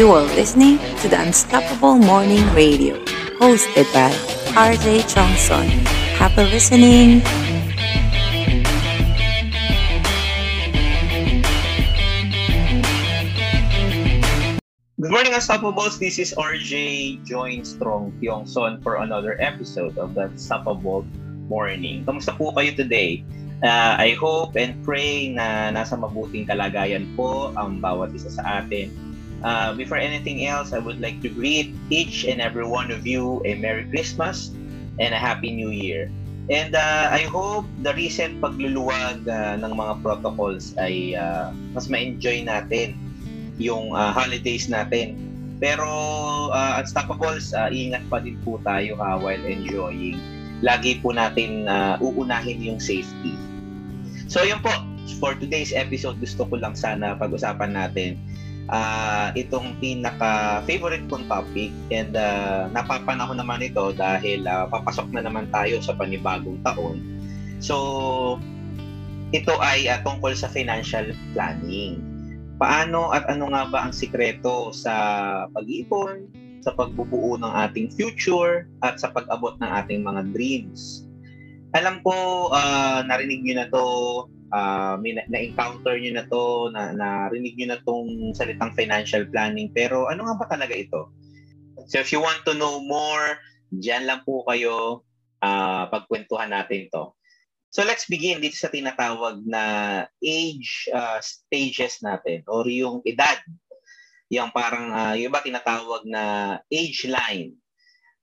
You are listening to the Unstoppable Morning Radio, hosted by RJ Chongson. Happy listening. Good morning, Unstoppables. This is RJ Join Strong Pyongson for another episode of the Unstoppable Morning. Kamusta po kayo today? Uh, I hope and pray na nasa mabuting kalagayan po ang bawat isa sa atin. Uh, before anything else, I would like to greet each and every one of you a Merry Christmas and a Happy New Year. And uh, I hope the recent pagluluwag uh, ng mga protocols ay uh, mas ma-enjoy natin yung uh, holidays natin. Pero uh, Unstoppables, uh, ingat pa din po tayo ha, while enjoying. Lagi po natin uh, uunahin yung safety So yun po, for today's episode, gusto ko lang sana pag-usapan natin uh, itong pinaka-favorite kong topic and uh, napapanahon naman ito dahil uh, papasok na naman tayo sa panibagong taon. So, ito ay uh, tungkol sa financial planning. Paano at ano nga ba ang sikreto sa pag-ipon, sa pagbubuo ng ating future, at sa pag-abot ng ating mga dreams? alam ko uh, narinig niyo na to uh, may na- na-encounter niyo na to na narinig niyo na tong salitang financial planning. Pero ano nga ba talaga ito? So if you want to know more diyan lang po kayo uh, pagkwentuhan natin to. So let's begin dito sa tinatawag na age uh, stages natin or yung edad. Yung parang uh, yung ba tinatawag na age line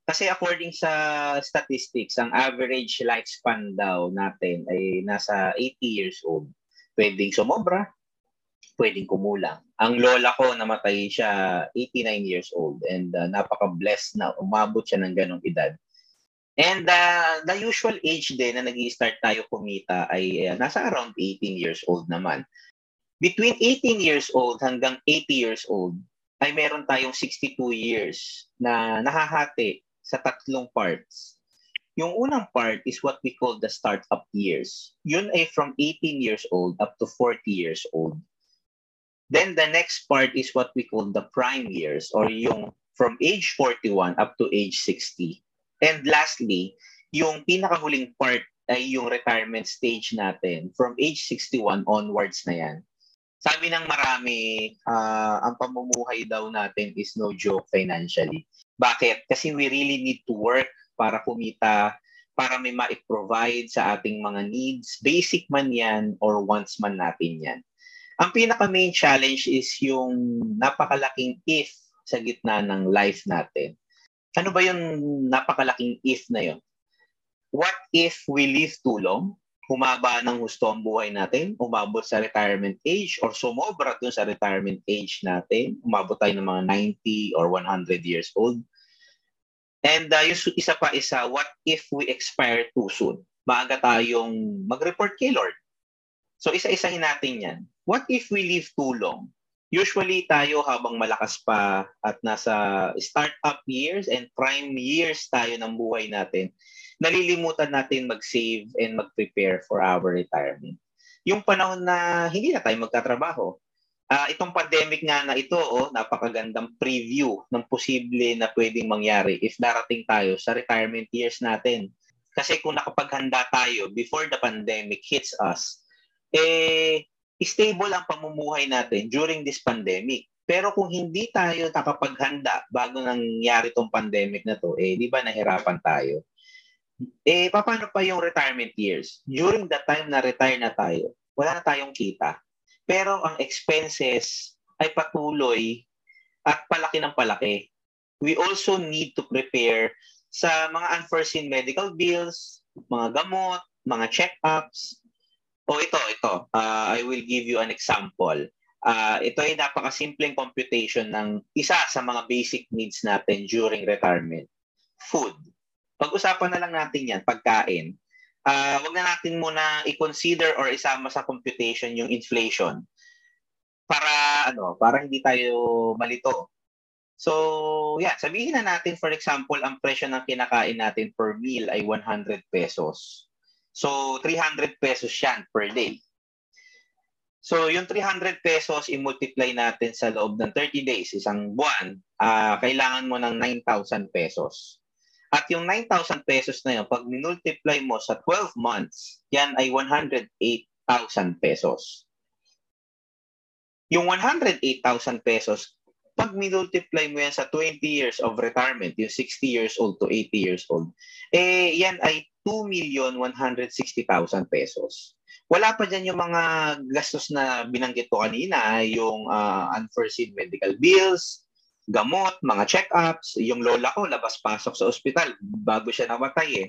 kasi according sa statistics, ang average lifespan daw natin ay nasa 80 years old. Pwedeng sumobra, pwedeng kumulang. Ang lola ko namatay siya 89 years old and uh, napaka-blessed na umabot siya ng ganong edad. And uh, the usual age din na nag start tayo kumita ay uh, nasa around 18 years old naman. Between 18 years old hanggang 80 years old ay meron tayong 62 years na nahahati sa tatlong parts. Yung unang part is what we call the startup years. Yun ay from 18 years old up to 40 years old. Then the next part is what we call the prime years or yung from age 41 up to age 60. And lastly, yung pinakahuling part ay yung retirement stage natin from age 61 onwards na yan. Sabi ng marami, uh, ang pamumuhay daw natin is no joke financially. Bakit? Kasi we really need to work para kumita, para may ma-provide sa ating mga needs. Basic man yan or wants man natin yan. Ang pinaka-main challenge is yung napakalaking if sa gitna ng life natin. Ano ba yung napakalaking if na yun? What if we live too long? Humaba ng gusto ang buhay natin, umabot sa retirement age or sumobra dun sa retirement age natin, umabot tayo ng mga 90 or 100 years old. And uh, yung isa pa isa, what if we expire too soon? Maaga tayong mag-report kay Lord. So isa-isahin natin yan. What if we live too long? Usually tayo habang malakas pa at nasa startup years and prime years tayo ng buhay natin, nalilimutan natin mag-save and mag-prepare for our retirement. Yung panahon na hindi na tayo magtatrabaho, uh, itong pandemic nga na ito, oh, napakagandang preview ng posible na pwedeng mangyari if darating tayo sa retirement years natin. Kasi kung nakapaghanda tayo before the pandemic hits us, eh, stable ang pamumuhay natin during this pandemic. Pero kung hindi tayo nakapaghanda bago nangyari tong pandemic na to, eh, di ba nahirapan tayo? Eh, paano pa yung retirement years? During the time na retire na tayo, wala na tayong kita. Pero ang expenses ay patuloy at palaki ng palaki. We also need to prepare sa mga unforeseen medical bills, mga gamot, mga check-ups. O ito, ito. Uh, I will give you an example. Uh, ito ay napakasimpleng computation ng isa sa mga basic needs natin during retirement. Food pag-usapan na lang natin yan, pagkain. Uh, wag na natin muna i-consider or isama sa computation yung inflation para ano, para hindi tayo malito. So, yeah, sabihin na natin for example, ang presyo ng kinakain natin per meal ay 100 pesos. So, 300 pesos yan per day. So, yung 300 pesos, i-multiply natin sa loob ng 30 days, isang buwan, uh, kailangan mo ng 9,000 pesos. At yung 9,000 pesos na yun, pag minultiply mo sa 12 months, yan ay 108,000 pesos. Yung 108,000 pesos, pag minultiply mo yan sa 20 years of retirement, yung 60 years old to 80 years old, eh yan ay 2,160,000 pesos. Wala pa dyan yung mga gastos na binanggit ko kanina, yung uh, unforeseen medical bills, gamot, mga check-ups. Yung lola ko, labas-pasok sa ospital bago siya namatay eh.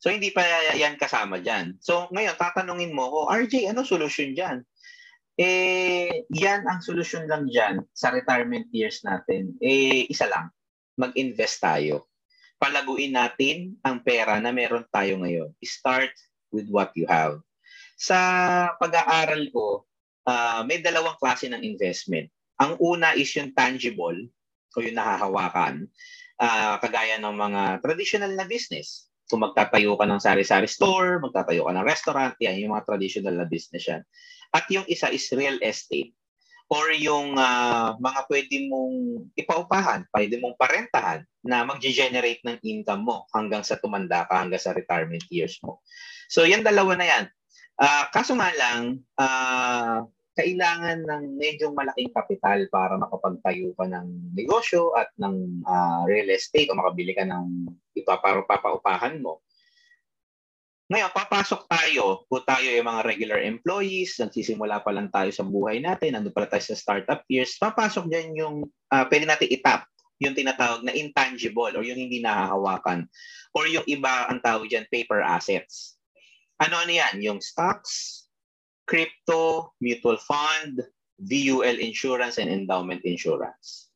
So, hindi pa yan kasama dyan. So, ngayon, tatanungin mo ko, RJ, ano solusyon dyan? Eh, yan ang solusyon lang dyan sa retirement years natin. Eh, isa lang, mag-invest tayo. Palaguin natin ang pera na meron tayo ngayon. Start with what you have. Sa pag-aaral ko, uh, may dalawang klase ng investment. Ang una is yung tangible o yung nahahawakan, uh, kagaya ng mga traditional na business. Kung magtatayo ka ng sari-sari store, magtatayo ka ng restaurant, yan yung mga traditional na business yan. At yung isa is real estate or yung uh, mga pwede mong ipaupahan, pwede mong parentahan na mag-generate ng income mo hanggang sa tumanda ka, hanggang sa retirement years mo. So, yan dalawa na yan. Uh, kaso nga lang, uh, kailangan ng medyo malaking kapital para makapagtayo ka ng negosyo at ng uh, real estate o makabili ka ng ipaparo mo. Ngayon, papasok tayo, kung tayo yung mga regular employees, nagsisimula pa lang tayo sa buhay natin, nandun pala tayo sa startup years, papasok dyan yung, uh, pwede natin itap yung tinatawag na intangible or yung hindi nahahawakan or yung iba ang tawag dyan, paper assets. Ano-ano yan? Yung stocks, crypto, mutual fund, VUL insurance, and endowment insurance.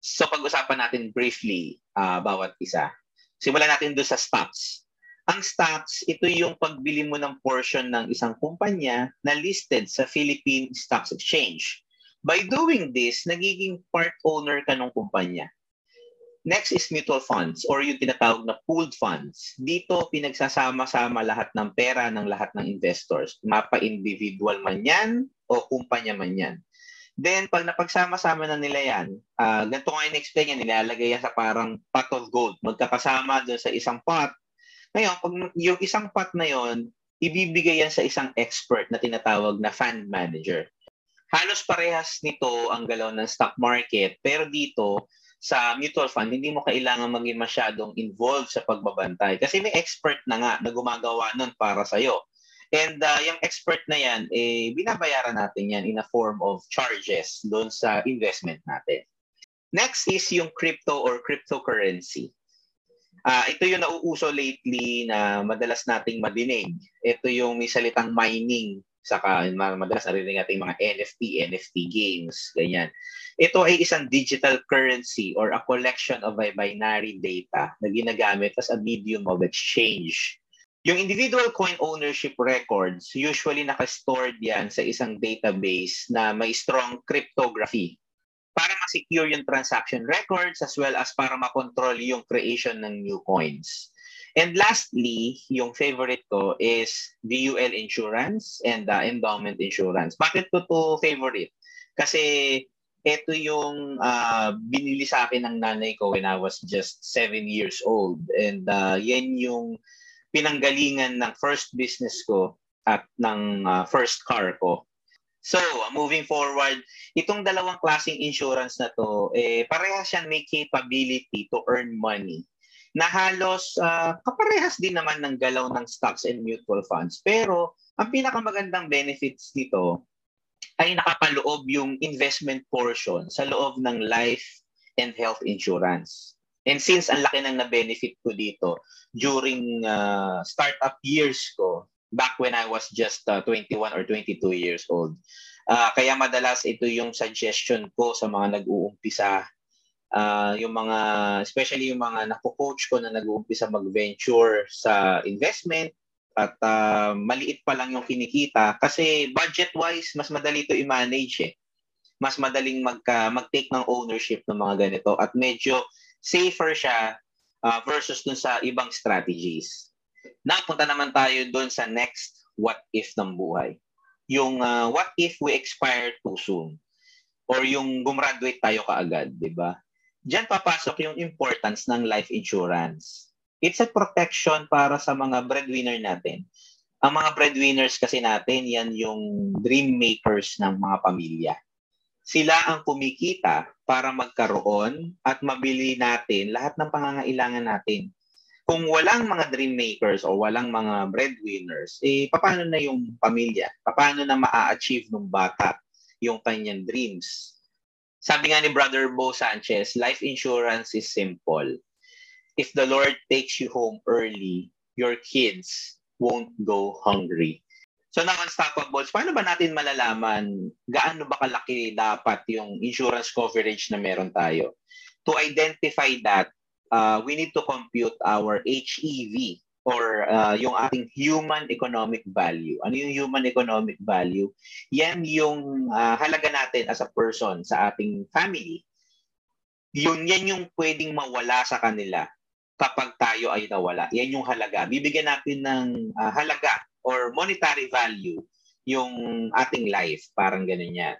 So pag-usapan natin briefly uh, bawat isa. Simulan natin doon sa stocks. Ang stocks, ito yung pagbili mo ng portion ng isang kumpanya na listed sa Philippine Stocks Exchange. By doing this, nagiging part owner ka ng kumpanya. Next is mutual funds or yung tinatawag na pooled funds. Dito pinagsasama-sama lahat ng pera ng lahat ng investors. Mapa-individual man yan o kumpanya man yan. Then, pag napagsama-sama na nila yan, uh, ganito nga in-explain yan, nilalagay yan sa parang pot of gold. Magkakasama doon sa isang pot. Ngayon, pag yung isang pot na yon, ibibigay yan sa isang expert na tinatawag na fund manager. Halos parehas nito ang galaw ng stock market, pero dito, sa mutual fund, hindi mo kailangan maging masyadong involved sa pagbabantay. Kasi may expert na nga na gumagawa nun para sa'yo. And uh, yung expert na yan, eh, binabayaran natin yan in a form of charges doon sa investment natin. Next is yung crypto or cryptocurrency. Uh, ito yung nauuso lately na madalas nating madinig. Ito yung may salitang mining Saka madalas narinig natin mga NFT, NFT games, ganyan. Ito ay isang digital currency or a collection of binary data na ginagamit as a medium of exchange. Yung individual coin ownership records, usually naka-stored yan sa isang database na may strong cryptography para ma-secure yung transaction records as well as para makontrol yung creation ng new coins. And lastly, yung favorite ko is VUL insurance and uh, endowment insurance. Bakit ko to favorite? Kasi ito yung uh, binili sa akin ng nanay ko when I was just 7 years old. And uh, yan yung pinanggalingan ng first business ko at ng uh, first car ko. So, moving forward, itong dalawang klaseng insurance na to, eh, parehas yan may capability to earn money na halos uh, kaparehas din naman ng galaw ng stocks and mutual funds. Pero ang pinakamagandang benefits nito ay nakapaloob yung investment portion sa loob ng life and health insurance. And since ang laki ng na-benefit ko dito during uh, startup years ko, back when I was just uh, 21 or 22 years old, uh, kaya madalas ito yung suggestion ko sa mga nag-uumpisa uh, yung mga, especially yung mga napo-coach ko na nag-uumpisa mag-venture sa investment at uh, maliit pa lang yung kinikita kasi budget-wise, mas madali to i-manage eh. Mas madaling magka, mag-take ng ownership ng mga ganito at medyo safer siya uh, versus dun sa ibang strategies. Napunta naman tayo dun sa next what if ng buhay. Yung uh, what if we expire too soon? Or yung gumraduate tayo kaagad, di ba? Diyan papasok yung importance ng life insurance. It's a protection para sa mga breadwinner natin. Ang mga breadwinners kasi natin, yan yung dream makers ng mga pamilya. Sila ang kumikita para magkaroon at mabili natin lahat ng pangangailangan natin kung walang mga dream makers o walang mga breadwinners, eh, paano na yung pamilya? Paano na maa-achieve ng bata yung kanyang dreams? Sabi nga ni Brother Bo Sanchez, life insurance is simple. If the Lord takes you home early, your kids won't go hungry. So now, unstoppables, paano ba natin malalaman gaano ba kalaki dapat yung insurance coverage na meron tayo? To identify that, uh, we need to compute our HEV or uh, yung ating human economic value. Ano yung human economic value? Yan yung uh, halaga natin as a person sa ating family. Yun yan yung pwedeng mawala sa kanila kapag tayo ay nawala. Yan yung halaga. Bibigyan natin ng uh, halaga or monetary value yung ating life. Parang ganun yan.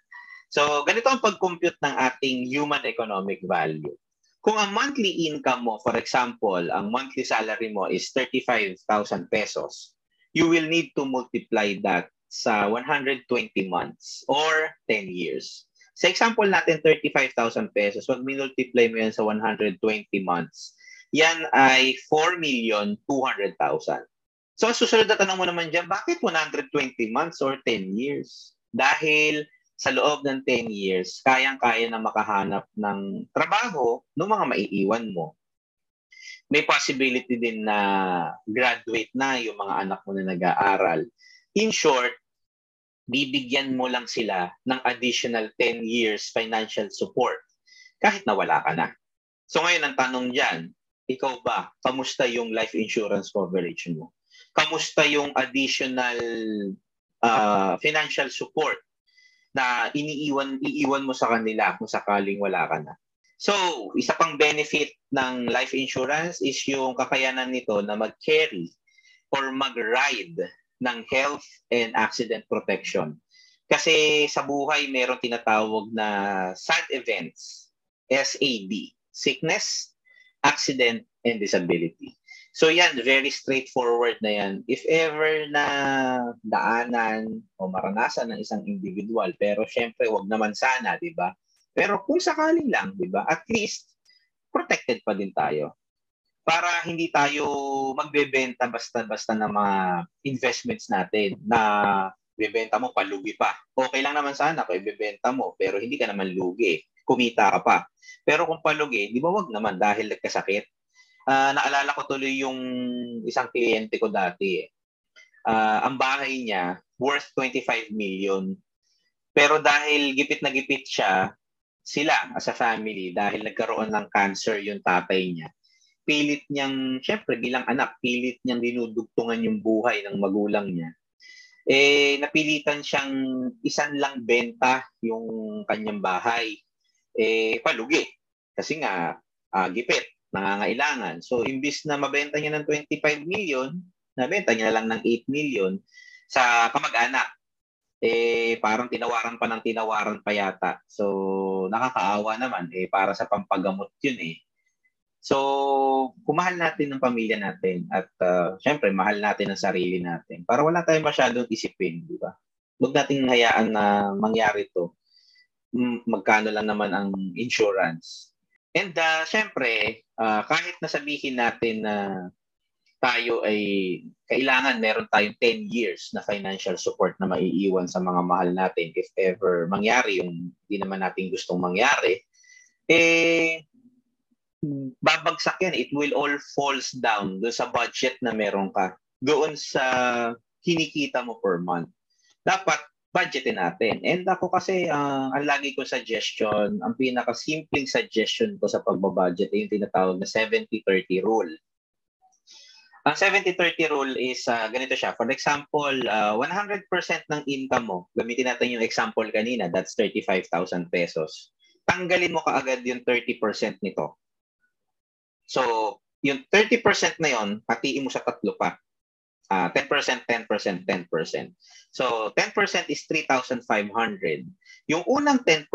So, ganito ang pag-compute ng ating human economic value. Kung ang monthly income mo, for example, ang monthly salary mo is 35,000 pesos, you will need to multiply that sa 120 months or 10 years. Sa example natin, 35,000 pesos, pag minultiply mo yan sa 120 months, yan ay 4,200,000. So, susunod na tanong mo naman dyan, bakit 120 months or 10 years? Dahil sa loob ng 10 years, kayang-kaya na makahanap ng trabaho ng mga maiiwan mo. May possibility din na graduate na yung mga anak mo na nag-aaral. In short, bibigyan mo lang sila ng additional 10 years financial support kahit na wala ka na. So ngayon ang tanong diyan, ikaw ba, kamusta yung life insurance coverage mo? Kamusta yung additional uh, financial support na iniiwan iiwan mo sa kanila kung sakaling wala ka na. So, isa pang benefit ng life insurance is yung kakayanan nito na mag-carry or mag-ride ng health and accident protection. Kasi sa buhay meron tinatawag na sad events, SAD, sickness, accident, and disability. So yan, very straightforward na yan. If ever na daanan o maranasan ng isang individual, pero syempre wag naman sana, di ba? Pero kung sakaling lang, di ba? At least, protected pa din tayo. Para hindi tayo magbebenta basta-basta ng mga investments natin na bebenta mo palugi pa. Okay lang naman sana kung ibebenta mo, pero hindi ka naman lugi. Kumita ka pa. Pero kung palugi, di ba wag naman dahil nagkasakit, uh, naalala ko tuloy yung isang kliyente ko dati. Uh, ang bahay niya worth 25 million. Pero dahil gipit na gipit siya, sila as a family, dahil nagkaroon ng cancer yung tatay niya, pilit niyang, syempre bilang anak, pilit niyang dinudugtungan yung buhay ng magulang niya. Eh, napilitan siyang isan lang benta yung kanyang bahay. Eh, palugi. Kasi nga, uh, gipit nangangailangan. So, imbis na mabenta niya ng 25 million, nabenta niya lang ng 8 million sa kamag-anak. Eh, parang tinawaran pa ng tinawaran pa yata. So, nakakaawa naman. Eh, para sa pampagamot yun eh. So, kumahal natin ng pamilya natin at uh, syempre, mahal natin ang sarili natin para wala tayong masyadong isipin, di ba? Huwag nating hayaan na mangyari to. Magkano lang naman ang insurance And uh, syempre, uh, kahit nasabihin natin na tayo ay kailangan meron tayong 10 years na financial support na maiiwan sa mga mahal natin if ever mangyari yung hindi naman natin gustong mangyari, eh, babagsak yan. It will all falls down doon sa budget na meron ka. Doon sa kinikita mo per month. Dapat budgetin natin. And ako kasi, uh, ang lagi ko suggestion, ang pinaka-simpleng suggestion ko sa pagbabudget ay yung tinatawag na 70-30 rule. Ang 70-30 rule is uh, ganito siya. For example, uh, 100% ng income mo, gamitin natin yung example kanina, that's 35,000 pesos. Tanggalin mo kaagad yung 30% nito. So, yung 30% na yon, hatiin mo sa tatlo pa. Uh, 10%, 10%, 10%. So, 10% is 3,500. Yung unang 10%,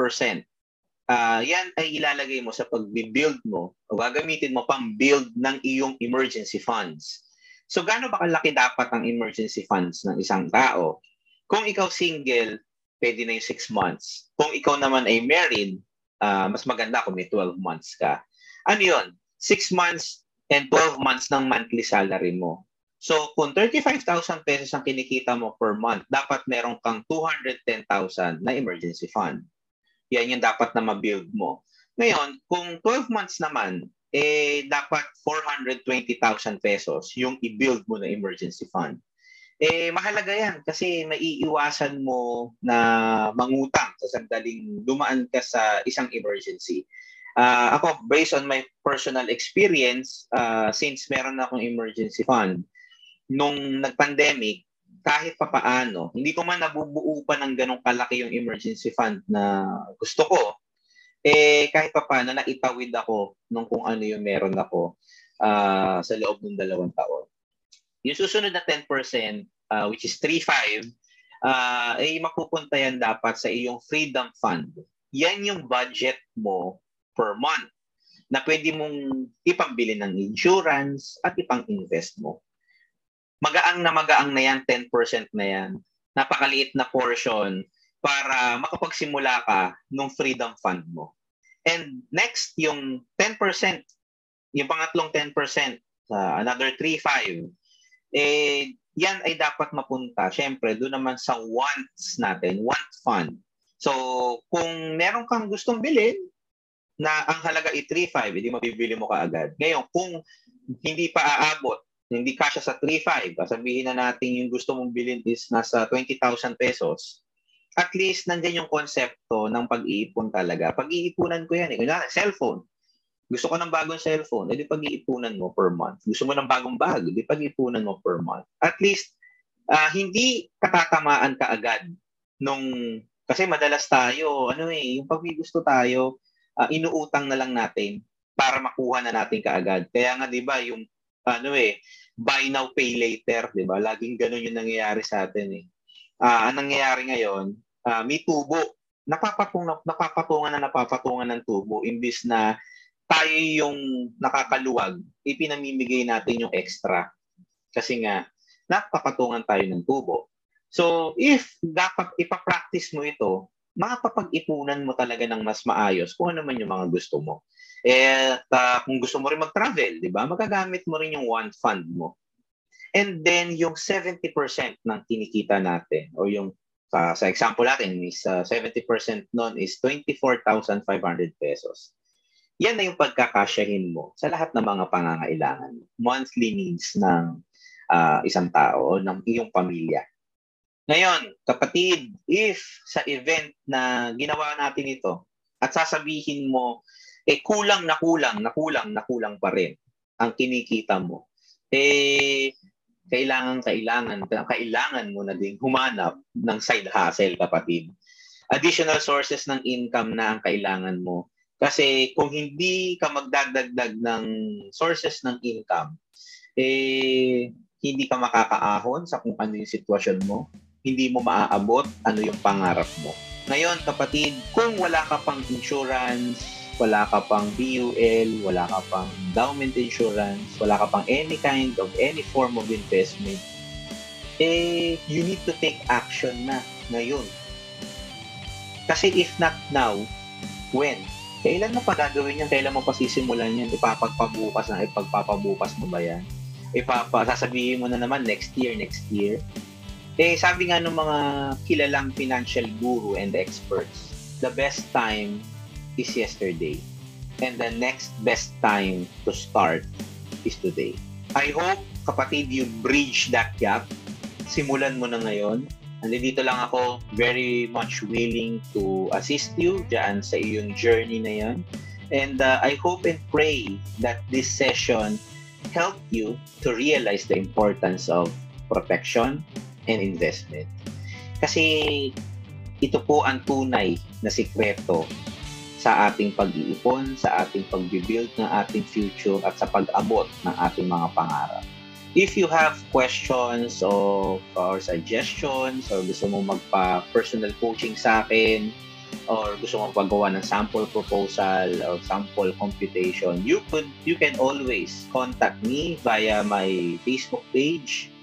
uh, yan ay ilalagay mo sa pag-build mo o gagamitin mo pang build ng iyong emergency funds. So, gaano ba kalaki dapat ang emergency funds ng isang tao? Kung ikaw single, pwede na yung 6 months. Kung ikaw naman ay married, uh, mas maganda kung may 12 months ka. Ano yun? 6 months and 12 months ng monthly salary mo. So, kung 35,000 pesos ang kinikita mo per month, dapat meron kang 210,000 na emergency fund. Yan yung dapat na ma-build mo. Ngayon, kung 12 months naman, eh, dapat 420,000 pesos yung i-build mo na emergency fund. Eh, mahalaga yan kasi maiiwasan mo na mangutang sa sandaling dumaan ka sa isang emergency. Uh, ako, based on my personal experience, uh, since meron akong emergency fund, nung nag-pandemic, kahit papaano, hindi ko man nabubuo pa ng ganong kalaki yung emergency fund na gusto ko, eh kahit papaano naitawid ako nung kung ano yung meron ako uh, sa loob ng dalawang taon. Yung susunod na 10%, uh, which is 3.5, uh, ay mapupunta yan dapat sa iyong freedom fund. Yan yung budget mo per month na pwede mong ipambili ng insurance at ipang-invest mo magaang na magaang na yan, 10% na yan. Napakaliit na portion para makapagsimula ka nung freedom fund mo. And next, yung 10%, yung pangatlong 10%, uh, another 3.5, eh, yan ay dapat mapunta. Siyempre, doon naman sa wants natin, want fund. So, kung meron kang gustong bilhin, na ang halaga ay 3.5, hindi mabibili mo kaagad. Ngayon, kung hindi pa aabot hindi kasya sa 3.5, sabihin na natin yung gusto mong bilhin is nasa 20,000 pesos, at least nandiyan yung konsepto ng pag-iipon talaga. Pag-iipunan ko yan. Eh. Kunyari, cellphone. Gusto ko ng bagong cellphone, edi pag-iipunan mo per month. Gusto mo ng bagong bag, edi pag-iipunan mo per month. At least, uh, hindi katatamaan ka agad nung, kasi madalas tayo, ano eh, yung pag gusto tayo, uh, inuutang na lang natin para makuha na natin kaagad. Kaya nga 'di ba yung ano eh, buy now pay later, 'di ba? Laging ganoon yung nangyayari sa atin eh. Ah, uh, ang nangyayari ngayon, uh, may tubo. Napapatung napapatungan na napapatungan ng tubo imbis na tayo yung nakakaluwag, ipinamimigay natin yung extra. Kasi nga, napapatungan tayo ng tubo. So, if dapat ipapractice mo ito, makapapag-ipunan mo talaga ng mas maayos kung ano man yung mga gusto mo. Eh, uh, kung gusto mo rin mag-travel, di ba? Magagamit mo rin yung one fund mo. And then, yung 70% ng kinikita natin, o yung, uh, sa example natin, is uh, 70% nun is 24,500 pesos. Yan na yung pagkakasyahin mo sa lahat ng mga pangangailangan, monthly needs ng uh, isang tao ng iyong pamilya. Ngayon, kapatid, if sa event na ginawa natin ito at sasabihin mo eh kulang na kulang, na kulang, na kulang pa rin ang kinikita mo, eh kailangan, kailangan, kailangan mo na ding humanap ng side hustle, kapatid. Additional sources ng income na ang kailangan mo. Kasi kung hindi ka magdadagdag ng sources ng income, eh, hindi ka makakaahon sa kung ano yung sitwasyon mo, hindi mo maaabot ano yung pangarap mo. Ngayon, kapatid, kung wala ka pang insurance, wala ka pang BUL, wala ka pang endowment insurance, wala ka pang any kind of any form of investment, eh, you need to take action na ngayon. Kasi if not now, when? Kailan mo pa gagawin yan? Kailan mo pa sisimulan yan? Ipapagpabukas na, ipagpapabukas mo ba yan? Ipapa, sasabihin mo na naman next year, next year. Eh, sabi nga ng mga kilalang financial guru and experts, the best time is yesterday. And the next best time to start is today. I hope, kapatid, you bridge that gap. Simulan mo na ngayon. Nandito lang ako very much willing to assist you dyan sa iyong journey na yan. And uh, I hope and pray that this session help you to realize the importance of protection and investment. Kasi ito po ang tunay na sikreto sa ating pag-iipon, sa ating pag-build ng ating future at sa pag-abot ng ating mga pangarap. if you have questions or, or suggestions or gusto mo magpa-personal coaching sa akin or gusto mo paggawa ng sample proposal or sample computation, you could you can always contact me via my Facebook page,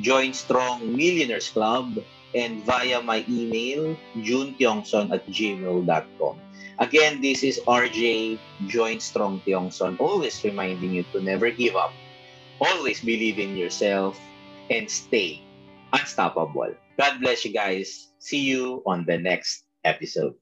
Join Strong Millionaires Club, and via my email, junetiongson at gmail.com. Again, this is RJ Join Strong Tiongson, always reminding you to never give up, always believe in yourself, and stay unstoppable. God bless you guys. See you on the next episode.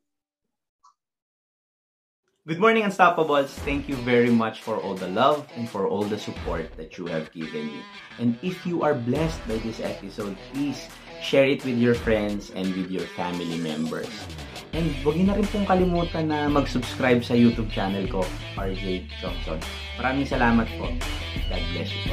Good morning, Unstoppables. Thank you very much for all the love and for all the support that you have given me. And if you are blessed by this episode, please share it with your friends and with your family members. And huwag niyo na rin pong kalimutan na mag-subscribe sa YouTube channel ko, RJ Johnson. Maraming salamat po. God bless you po.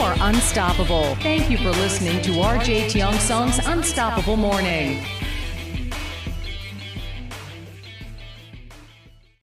Are unstoppable. Thank you for listening to RJ Tiong Song's Unstoppable Morning.